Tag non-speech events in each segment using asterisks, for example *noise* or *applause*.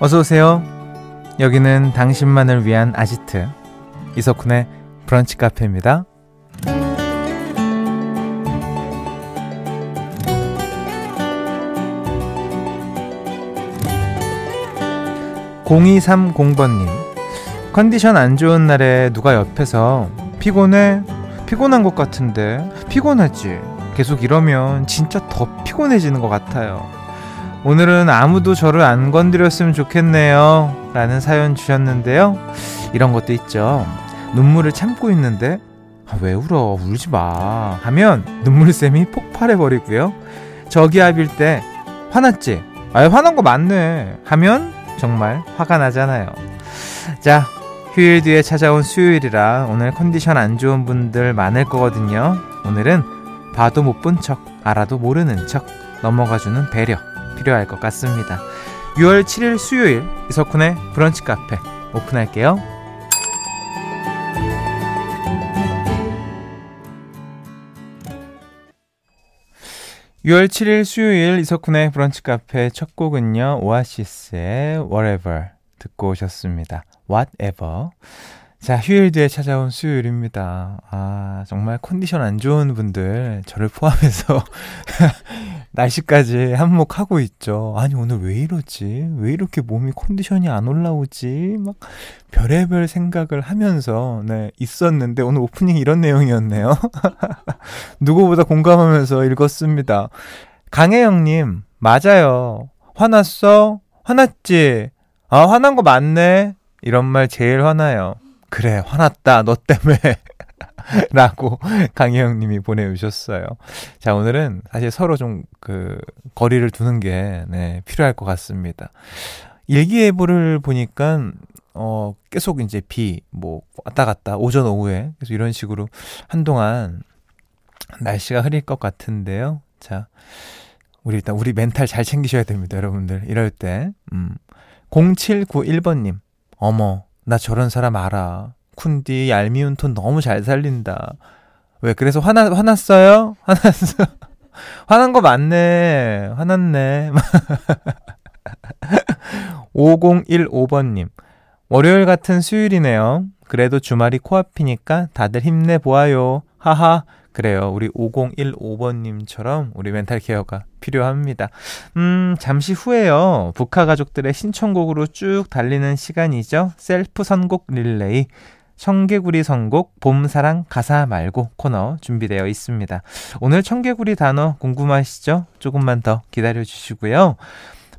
어서 오세요. 여기는 당신만을 위한 아지트 이석훈의 브런치 카페입니다. 0230번님 컨디션 안 좋은 날에 누가 옆에서 피곤해? 피곤한 것 같은데 피곤하지? 계속 이러면 진짜 더 피곤해지는 것 같아요. 오늘은 아무도 저를 안 건드렸으면 좋겠네요. 라는 사연 주셨는데요. 이런 것도 있죠. 눈물을 참고 있는데, 아, 왜 울어? 울지 마. 하면 눈물샘이 폭발해버리고요. 저기압일 때, 화났지? 아, 화난 거 맞네. 하면 정말 화가 나잖아요. 자, 휴일 뒤에 찾아온 수요일이라 오늘 컨디션 안 좋은 분들 많을 거거든요. 오늘은 봐도 못 본 척, 알아도 모르는 척, 넘어가주는 배려 필요할 것 같습니다. 6월 7일 수요일 이석훈의 브런치 카페 오픈할게요. 6월 7일 수요일 이석훈의 브런치 카페 첫 곡은요. 오아시스의 Whatever 듣고 오셨습니다. Whatever. 자, 휴일 뒤에 찾아온 수요일입니다. 아, 정말 컨디션 안 좋은 분들, 저를 포함해서 *laughs* 날씨까지 한몫하고 있죠. 아니, 오늘 왜 이러지? 왜 이렇게 몸이 컨디션이 안 올라오지? 막 별의별 생각을 하면서, 네, 있었는데, 오늘 오프닝 이런 내용이었네요. *laughs* 누구보다 공감하면서 읽었습니다. 강혜영님, 맞아요. 화났어? 화났지? 아, 화난 거 맞네? 이런 말 제일 화나요. 그래, 화났다, 너 때문에. *laughs* 라고 강혜영 님이 보내주셨어요. 자, 오늘은 사실 서로 좀 그, 거리를 두는 게, 네, 필요할 것 같습니다. 일기예보를 보니까, 어, 계속 이제 비, 뭐, 왔다 갔다, 오전, 오후에. 그래서 이런 식으로 한동안 날씨가 흐릴 것 같은데요. 자, 우리 일단 우리 멘탈 잘 챙기셔야 됩니다, 여러분들. 이럴 때. 음. 0791번님, 어머, 나 저런 사람 알아. 쿤디 얄미운 톤 너무 잘 살린다. 왜 그래서 화나 화났어요? *laughs* 화났어. 화난 거 맞네. 화났네. *laughs* 5015번님. 월요일 같은 수요일이네요. 그래도 주말이 코앞이니까 다들 힘내 보아요. 하하. 그래요. 우리 5015번님처럼 우리 mental care가 필요합니다. 음, 잠시 후에요. 브카 가족들의 신청곡으로 쭉 달리는 시간이죠. 셀프 선곡 릴레이. 청개구리 선곡 봄사랑 가사 말고 코너 준비되어 있습니다. 오늘 청개구리 단어 궁금하시죠? 조금만 더 기다려 주시고요.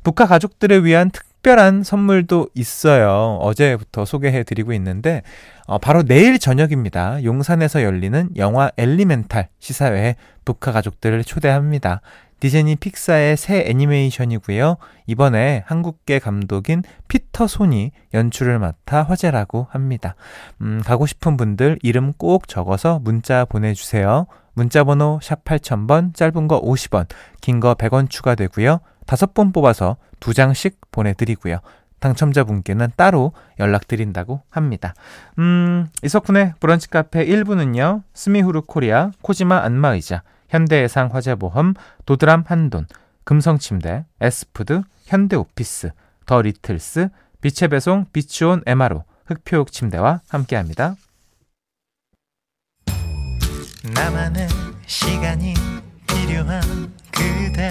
브카 가족들을 위한 특 특별한 선물도 있어요. 어제부터 소개해 드리고 있는데, 어, 바로 내일 저녁입니다. 용산에서 열리는 영화 엘리멘탈 시사회에 북한 가족들을 초대합니다. 디즈니 픽사의 새 애니메이션이고요. 이번에 한국계 감독인 피터 손이 연출을 맡아 화제라고 합니다. 음, 가고 싶은 분들 이름 꼭 적어서 문자 보내주세요. 문자번호 샵 8000번, 짧은 거 50원, 긴 거 100원 추가되고요. 다섯 번 뽑아서 두 장씩 보내드리고요. 당첨자분께는 따로 연락드린다고 합니다. 음, 이석훈의 브런치 카페 1부는요, 스미후르 코리아, 코지마 안마의자, 현대해상 화재보험, 도드람 한돈, 금성침대, 에스푸드, 현대오피스, 더 리틀스, 빛의 배송, 비치온 에마로, 흙표흙침대와 함께합니다. 나만의 시간이 필요한 그대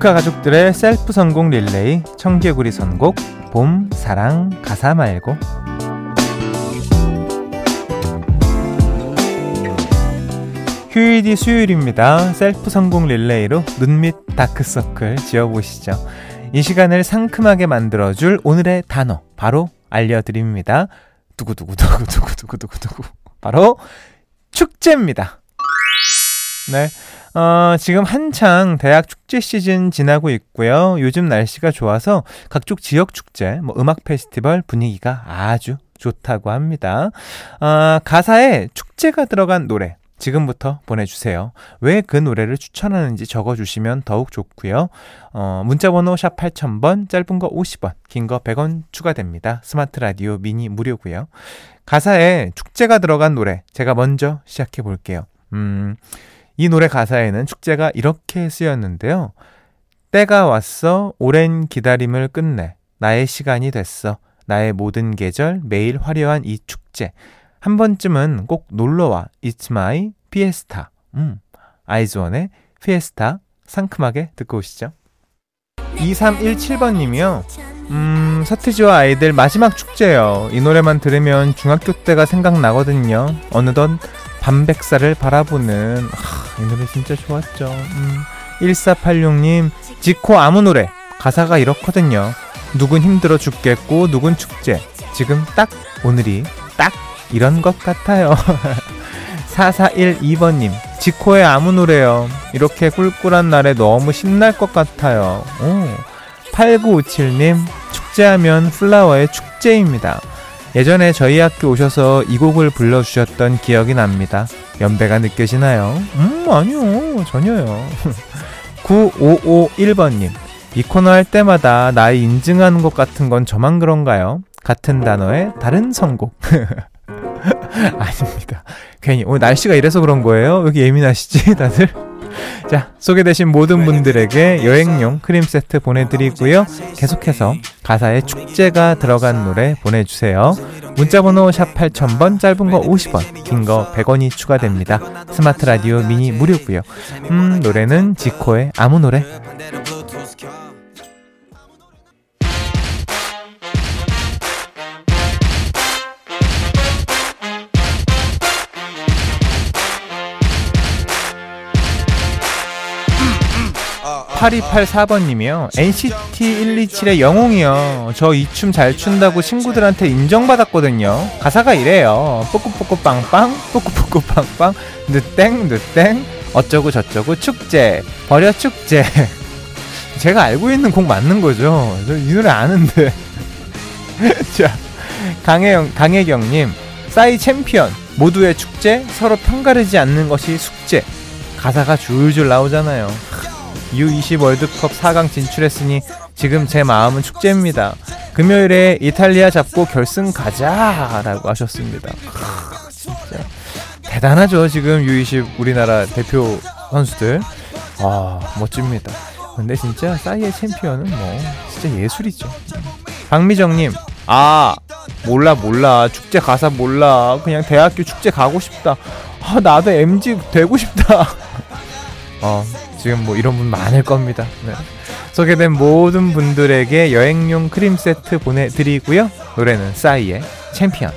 브카 가족들의 셀프 선곡 릴레이 청개구리 선곡 봄 사랑 가사 말고 휴일이 수요일입니다. 셀프 선곡 릴레이로 눈 밑 다크서클 지어보시죠. 이 시간을 상큼하게 만들어줄 오늘의 단어 바로 알려드립니다. 두구두구두구두구두구두구두구. 바로 축제입니다. 네. 어, 지금 한창 대학 축제 시즌 지나고 있고요. 요즘 날씨가 좋아서 각종 지역 축제, 뭐 음악 페스티벌 분위기가 아주 좋다고 합니다. 어, 가사에 축제가 들어간 노래 지금부터 보내주세요. 왜 그 노래를 추천하는지 적어주시면 더욱 좋고요. 어, 문자번호 샵 8000번, 짧은 거 50원, 긴 거 100원 추가됩니다. 스마트 라디오 미니 무료고요. 가사에 축제가 들어간 노래 제가 먼저 시작해 볼게요. 음, 이 노래 가사에는 축제가 이렇게 쓰였는데요. 때가 왔어, 오랜 기다림을 끝내. 나의 시간이 됐어. 나의 모든 계절, 매일 화려한 이 축제. 한 번쯤은 꼭 놀러와. It's my fiesta. 음, 아이즈원의 fiesta. 상큼하게 듣고 오시죠. 2317번님이요. 음, 서태지와 아이들 마지막 축제요. 이 노래만 들으면 중학교 때가 생각나거든요. 어느덧 밤백사를 바라보는, 하, 이 노래 진짜 좋았죠. 음, 1486님, 지코 아무 노래. 가사가 이렇거든요. 누군 힘들어 죽겠고, 누군 축제. 지금 딱 오늘이 딱 이런 것 같아요. *laughs* 4412번님, 지코의 아무 노래요. 이렇게 꿀꿀한 날에 너무 신날 것 같아요. 오. 8957님, 축제하면 플라워의 축제입니다. 예전에 저희 학교 오셔서 이 곡을 불러주셨던 기억이 납니다. 연배가 느껴지나요? 음, 아니요. 전혀요. *laughs* 9551번님, 이 코너 할 때마다 나이 인증하는 것 같은 건 저만 그런가요? 같은 단어의 다른 선곡. *laughs* 아닙니다. 괜히 오늘 날씨가 이래서 그런 거예요? 왜 이렇게 예민하시지 다들? 자 소개되신 모든 분들에게 여행용 크림 세트 보내드리고요. 계속해서 가사에 축제가 들어간 노래 보내주세요. 문자번호 샵 8000번 짧은 거 50원 긴 거 100원이 추가됩니다. 스마트 라디오 미니 무료고요. 음 노래는 지코의 아무 노래 8284번님이요. NCT 127의 영웅이요. 저 이 춤 잘 춘다고 친구들한테 인정받았거든요. 가사가 이래요. 뿌꾸뿌꾸 빵빵, 뿌꾸뿌꾸 빵빵, 느땡, 느땡, 어쩌고 저쩌고 축제, 버려 축제. *laughs* 제가 알고 있는 곡 맞는 거죠. 저 이 노래 아는데. *laughs* 자, 강혜영, 강혜경님, 싸이 챔피언, 모두의 축제, 서로 편가르지 않는 것이 숙제. 가사가 줄줄 나오잖아요. U20 월드컵 4강 진출했으니 지금 제 마음은 축제입니다. 금요일에 이탈리아 잡고 결승 가자 라고 하셨습니다. 진짜 대단하죠. 지금 U20 우리나라 대표 선수들. 아, 멋집니다. 근데 진짜 싸이의 챔피언은 뭐 진짜 예술이죠. 박미정님, 아 몰라 몰라 축제 가사 몰라 그냥 대학교 축제 가고 싶다. 아 나도 MZ 되고 싶다. *laughs* 어 지금 뭐 이런 분 많을 겁니다. 네. 소개된 모든 분들에게 여행용 크림 세트 보내드리고요. 노래는 싸이의 챔피언.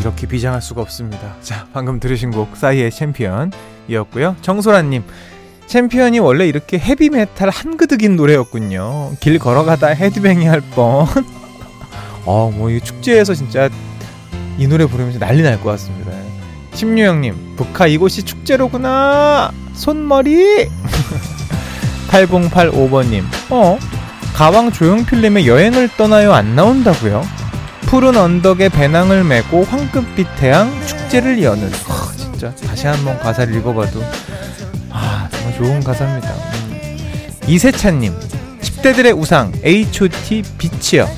이렇게 비장할 수가 없습니다. 자, 방금 들으신 곡 싸이의 챔피언이었고요. 정소라님, 챔피언이 원래 이렇게 헤비메탈 한그득인 노래였군요. 길 걸어가다 헤드뱅잉 할 뻔. 어, *laughs* 뭐 이 축제에서 진짜 이 노래 부르면서 난리 날 것 같습니다. 심유영님, 북하 이곳이 축제로구나. 손머리. *laughs* 8085번님, 어? 가왕 조용필님의 여행을 떠나요 안 나온다고요? 푸른 언덕에 배낭을 메고 황금빛 태양 축제를 여는. 아, 진짜 다시 한번 가사를 읽어봐도 아 정말 좋은 가사입니다. 음. 이세찬님, 10대들의 우상 H.O.T. 빛이요.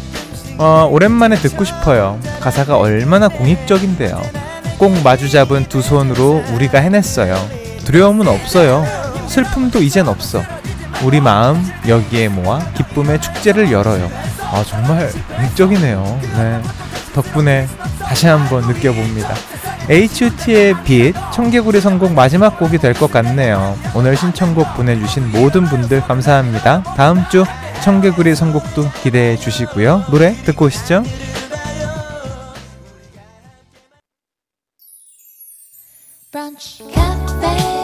어, 오랜만에 듣고 싶어요. 가사가 얼마나 공익적인데요. 꼭 마주 잡은 두 손으로 우리가 해냈어요. 두려움은 없어요. 슬픔도 이젠 없어. 우리 마음 여기에 모아 기쁨의 축제를 열어요. 아, 정말 극적이네요. 네. 덕분에 다시 한번 느껴봅니다. H.O.T의 빛, 청개구리 선곡 마지막 곡이 될 것 같네요. 오늘 신청곡 보내주신 모든 분들 감사합니다. 다음 주 청개구리 선곡도 기대해 주시고요. 노래 듣고 오시죠. Brunch cafe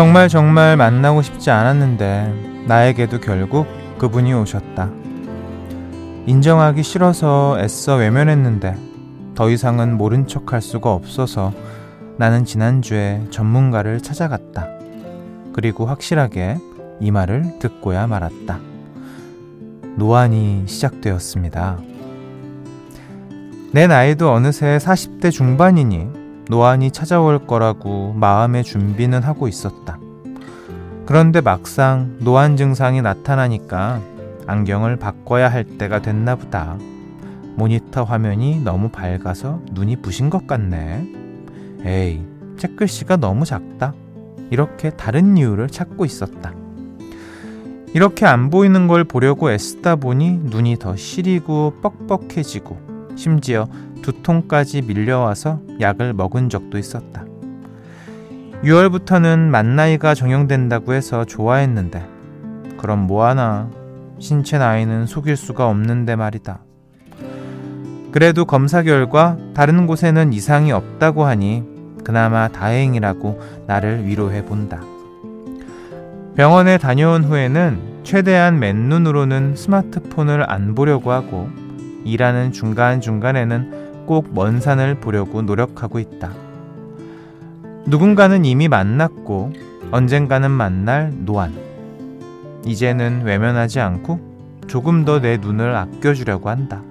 정말 정말 만나고 싶지 않았는데 나에게도 결국 그분이 오셨다. 인정하기 싫어서 애써 외면했는데 더 이상은 모른 척 할 수가 없어서 나는 지난주에 전문가를 찾아갔다. 그리고 확실하게 이 말을 듣고야 말았다. 노안이 시작되었습니다. 내 나이도 어느새 40대 중반이니 노안이 찾아올 거라고 마음의 준비는 하고 있었다. 그런데 막상 노안 증상이 나타나니까 안경을 바꿔야 할 때가 됐나 보다. 모니터 화면이 너무 밝아서 눈이 부신 것 같네. 에이, 책 글씨가 너무 작다. 이렇게 다른 이유를 찾고 있었다. 이렇게 안 보이는 걸 보려고 애쓰다 보니 눈이 더 시리고 뻑뻑해지고 심지어 두통까지 밀려와서 약을 먹은 적도 있었다. 6월부터는 만나이가 적용된다고 해서 좋아했는데 그럼 뭐하나 신체 나이는 속일 수가 없는데 말이다. 그래도 검사 결과 다른 곳에는 이상이 없다고 하니 그나마 다행이라고 나를 위로해 본다. 병원에 다녀온 후에는 최대한 맨눈으로는 스마트폰을 안 보려고 하고 일하는 중간중간에는 꼭 먼 산을 보려고 노력하고 있다. 누군가는 이미 만났고 언젠가는 만날 노안. 이제는 외면하지 않고 조금 더 내 눈을 아껴주려고 한다.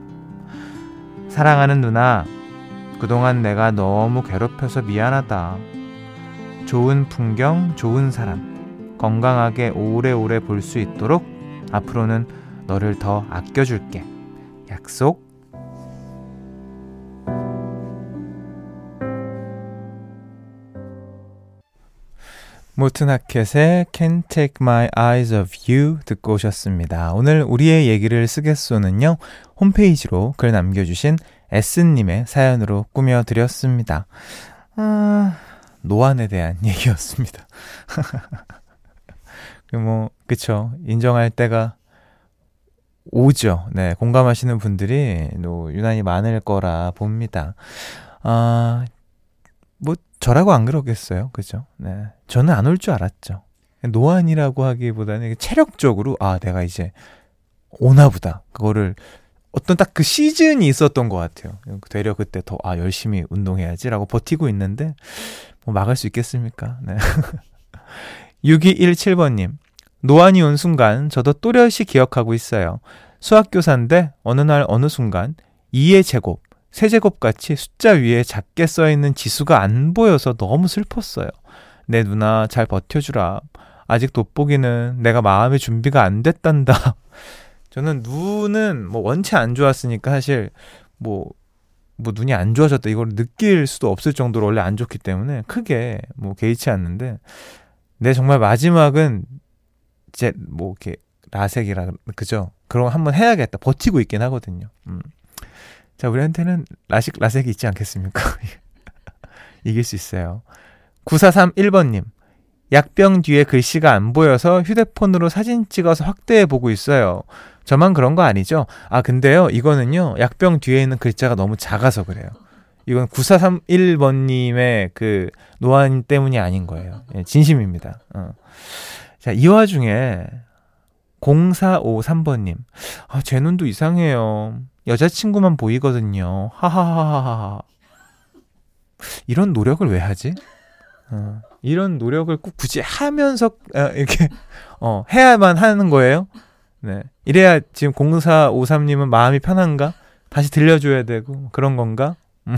사랑하는 누나, 그동안 내가 너무 괴롭혀서 미안하다. 좋은 풍경, 좋은 사람, 건강하게 오래오래 볼 수 있도록 앞으로는 너를 더 아껴줄게. 약속. 모튼 하켓의 Can't Take My Eyes Off You 듣고 오셨습니다. 오늘 우리의 얘기를 쓰겠소는요. 홈페이지로 글 남겨주신 S님의 사연으로 꾸며드렸습니다. 아, 노안에 대한 *laughs* 얘기였습니다. *laughs* 그 뭐, 그쵸. 인정할 때가 오죠. 네, 공감하시는 분들이 또 유난히 많을 거라 봅니다. 아, 뭐, 저라고 안 그러겠어요. 그죠? 네. 저는 안 올 줄 알았죠. 노안이라고 하기보다는 체력적으로, 아, 내가 이제 오나 보다. 그거를 어떤 딱 그 시즌이 있었던 것 같아요. 되려 그때 더, 아, 열심히 운동해야지라고 버티고 있는데, 뭐 막을 수 있겠습니까? 네. *laughs* 6217번님, 노안이 온 순간 저도 또렷이 기억하고 있어요. 수학교사인데 어느 날 어느 순간 2의 제곱, 세제곱 같이 숫자 위에 작게 써 있는 지수가 안 보여서 너무 슬펐어요. 내 누나 잘 버텨주라. 아직 돋보기는 내가 마음의 준비가 안 됐단다. *laughs* 저는 눈은 뭐 원체 안 좋았으니까 사실 뭐, 뭐 눈이 안 좋아졌다 이걸 느낄 수도 없을 정도로 원래 안 좋기 때문에 크게 뭐 개의치 않는데 내 정말 마지막은 이제 뭐 이렇게 라섹이라 그죠? 거 한번 해야겠다. 버티고 있긴 하거든요. 음. 자, 우리한테는 라식 라섹이 있지 않겠습니까? *laughs* 이길 수 있어요. 9431번님. 약병 뒤에 글씨가 안 보여서 휴대폰으로 사진 찍어서 확대해 보고 있어요. 저만 그런 거 아니죠? 아, 근데요, 이거는요, 약병 뒤에 있는 글자가 너무 작아서 그래요. 이건 9431번님의 그 노안 때문이 아닌 거예요. 예, 진심입니다. 어. 자, 이 와중에 0453번님. 아, 제 눈도 이상해요. 여자친구만 보이거든요. 하하하하하. 이런 노력을 왜 하지? 어, 이런 노력을 꼭 굳이 하면서 어, 이렇게 어, 해야만 하는 거예요? 네. 이래야 지금 0453님은 마음이 편한가? 다시 들려줘야 되고, 그런 건가? 음.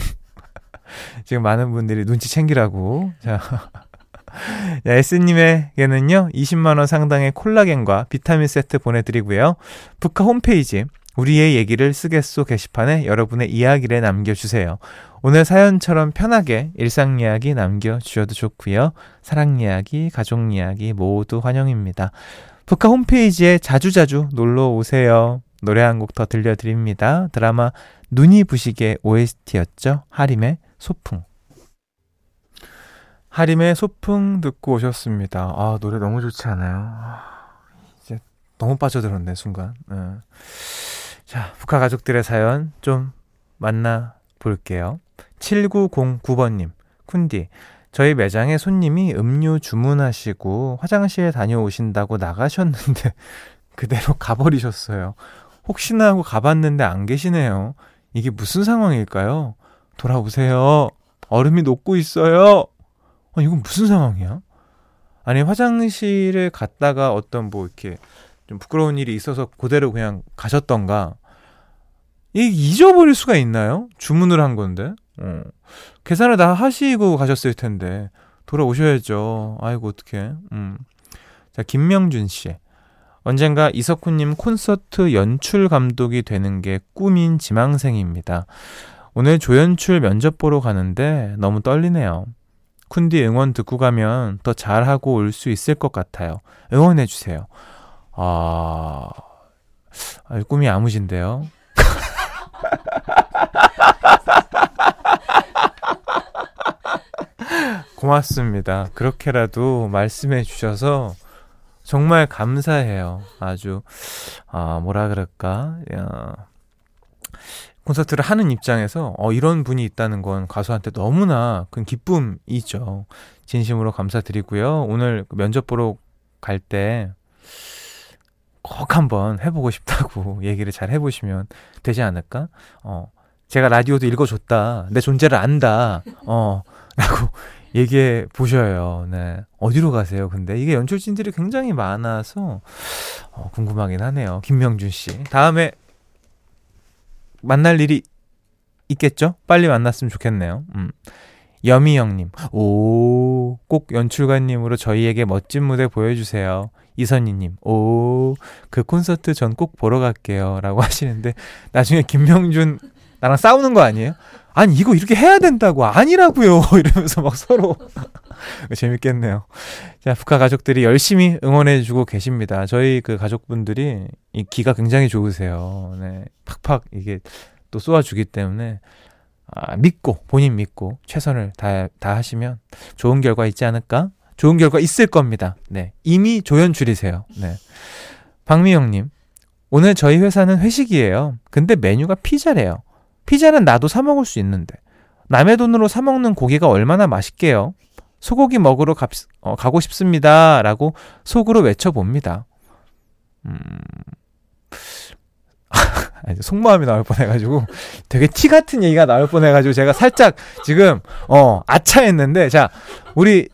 *laughs* 지금 많은 분들이 눈치 챙기라고. 자. 야, *laughs* S님에게는요, 20만원 상당의 콜라겐과 비타민 세트 보내드리고요. 북카 홈페이지, 우리의 얘기를 쓰겠소 게시판에 여러분의 이야기를 남겨주세요. 오늘 사연처럼 편하게 일상 이야기 남겨주셔도 좋고요. 사랑 이야기, 가족 이야기 모두 환영입니다. 북카 홈페이지에 자주자주 놀러 오세요. 노래 한 곡 더 들려드립니다. 드라마 눈이 부시게 OST였죠. 하림의 소풍. 하림의 소풍 듣고 오셨습니다. 아, 노래 너무 좋지 않아요? 이제 너무 빠져들었네, 순간. 네. 자, 북한 가족들의 사연 좀 만나 볼게요. 7909번님, 쿤디. 저희 매장에 손님이 음료 주문하시고 화장실 다녀오신다고 나가셨는데 *laughs* 그대로 가버리셨어요. 혹시나 하고 가봤는데 안 계시네요. 이게 무슨 상황일까요? 돌아오세요. 얼음이 녹고 있어요. 아, 이건 무슨 상황이야? 아니, 화장실에 갔다가 어떤 뭐 이렇게 좀 부끄러운 일이 있어서 그대로 그냥 가셨던가. 이 잊어버릴 수가 있나요? 주문을 한 건데. 어. 계산을 다 하시고 가셨을 텐데. 돌아오셔야죠. 아이고, 어떡해. 음. 자, 김명준 씨. 언젠가 이석훈님 콘서트 연출 감독이 되는 게 꿈인 지망생입니다. 오늘 조연출 면접 보러 가는데 너무 떨리네요. 쿤디 응원 듣고 가면 더 잘하고 올 수 있을 것 같아요. 응원해주세요. 아, 아 꿈이 야무진데요. 고맙습니다. 그렇게라도 말씀해 주셔서 정말 감사해요. 아주 아 뭐라 그럴까? 야, 콘서트를 하는 입장에서 어, 이런 분이 있다는 건 가수한테 너무나 큰 기쁨이죠. 진심으로 감사드리고요. 오늘 그 면접 보러 갈 때 꼭 한번 해보고 싶다고 *laughs* 얘기를 잘 해보시면 되지 않을까? 어, 제가 라디오도 읽어줬다. 내 존재를 안다. 어, *laughs* 라고 얘기해 보셔요. 네. 어디로 가세요? 근데 이게 연출진들이 굉장히 많아서 어, 궁금하긴 하네요. 김명준 씨. 다음에 만날 일이 있겠죠? 빨리 만났으면 좋겠네요. 음. 여미 형님. 오, 꼭 연출가님으로 저희에게 멋진 무대 보여주세요. 이선희님. 오, 그 콘서트 전 꼭 보러 갈게요. 라고 *laughs* 하시는데, 나중에 김명준 나랑 싸우는 거 아니에요? 아니 이거 이렇게 해야 된다고 아니라고요 *laughs* 이러면서 막 서로 *laughs* 재밌겠네요. 자 북한 가족들이 열심히 응원해주고 계십니다. 저희 그 가족분들이 이 기가 굉장히 좋으세요. 네 팍팍 이게 또 쏘아주기 때문에 아, 믿고 본인 믿고 최선을 다, 다 하시면 좋은 결과 있지 않을까? 좋은 결과 있을 겁니다. 네 이미 조연출이세요. 네 박미영님 오늘 저희 회사는 회식이에요. 근데 메뉴가 피자래요. 피자는 나도 사 먹을 수 있는데 남의 돈으로 사 먹는 고기가 얼마나 맛있게요. 소고기 먹으러 가, 어, 가고 싶습니다. 라고 속으로 외쳐봅니다. 음... *laughs* 속마음이 나올 뻔해가지고 되게 티 같은 얘기가 나올 뻔해가지고 제가 살짝 지금 어 아차했는데 자 우리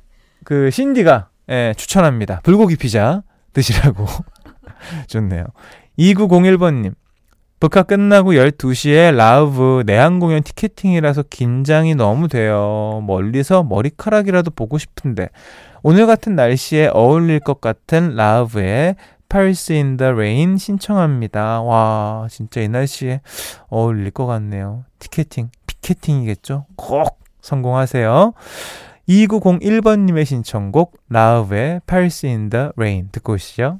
그 신디가 예, 추천합니다 불고기 피자 드시라고 *laughs* 좋네요 2901번님 북카 끝나고 12시에 라우브 내한 공연 티켓팅이라서 긴장이 너무 돼요. 멀리서 머리카락이라도 보고 싶은데 오늘 같은 날씨에 어울릴 것 같은 라우브의 Paris in the Rain 신청합니다. 와, 진짜 이 날씨에 어울릴 것 같네요. 티켓팅, 피켓팅이겠죠? 꼭 성공하세요. 2901번님의 신청곡 라우브의 Paris in the Rain 듣고 오시죠.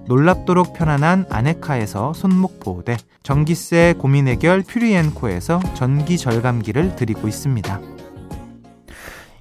놀랍도록 편안한 아네카에서 손목 보호대, 전기세 고민 해결 퓨리엔코에서 전기 절감기를 드리고 있습니다.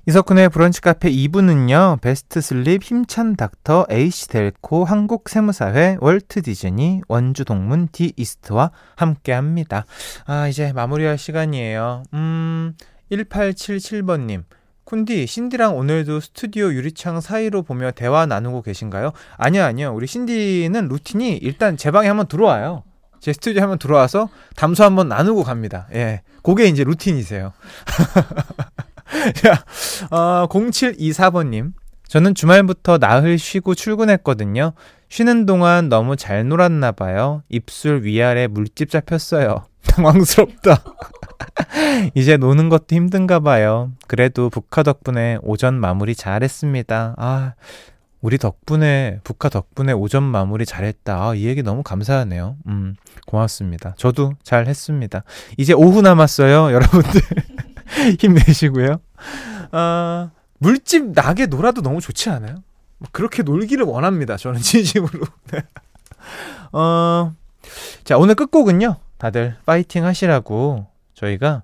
이석훈의 브런치 카페 2부는요, 베스트 슬립, 힘찬 닥터, H델코, 한국 세무사회, 월트 디즈니, 원주 동문 디 이스트와 함께 합니다. 아, 이제 마무리할 시간이에요. 음, 1877번님. 쿤디, 신디랑 오늘도 스튜디오 유리창 사이로 보며 대화 나누고 계신가요? 아니요, 아니요. 우리 신디는 루틴이 일단 제 방에 한번 들어와요. 제 스튜디오 한번 들어와서 담소 한번 나누고 갑니다. 예. 그게 이제 루틴이세요. *laughs* 자, 어, 0724번님. 저는 주말부터 나흘 쉬고 출근했거든요. 쉬는 동안 너무 잘 놀았나 봐요. 입술 위아래 물집 잡혔어요. *laughs* 당황스럽다. *laughs* 이제 노는 것도 힘든가 봐요. 그래도 북카 덕분에 오전 마무리 잘했습니다. 아, 우리 덕분에, 북카 덕분에 오전 마무리 잘했다. 아, 이 얘기 너무 감사하네요. 음, 고맙습니다. 저도 잘 했습니다. 이제 오후 남았어요. *laughs* 여러분들. 힘내시고요. 아, 물집 나게 놀아도 너무 좋지 않아요? 그렇게 놀기를 원합니다. 저는 진심으로. *laughs* 네. 어, 자, 오늘 끝곡은요. 다들 파이팅 하시라고 저희가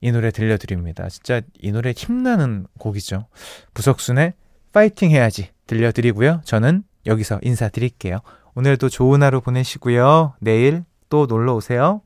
이 노래 들려드립니다. 진짜 이 노래 힘나는 곡이죠. 부석순의 파이팅 해야지 들려드리고요. 저는 여기서 인사드릴게요. 오늘도 좋은 하루 보내시고요. 내일 또 놀러 오세요.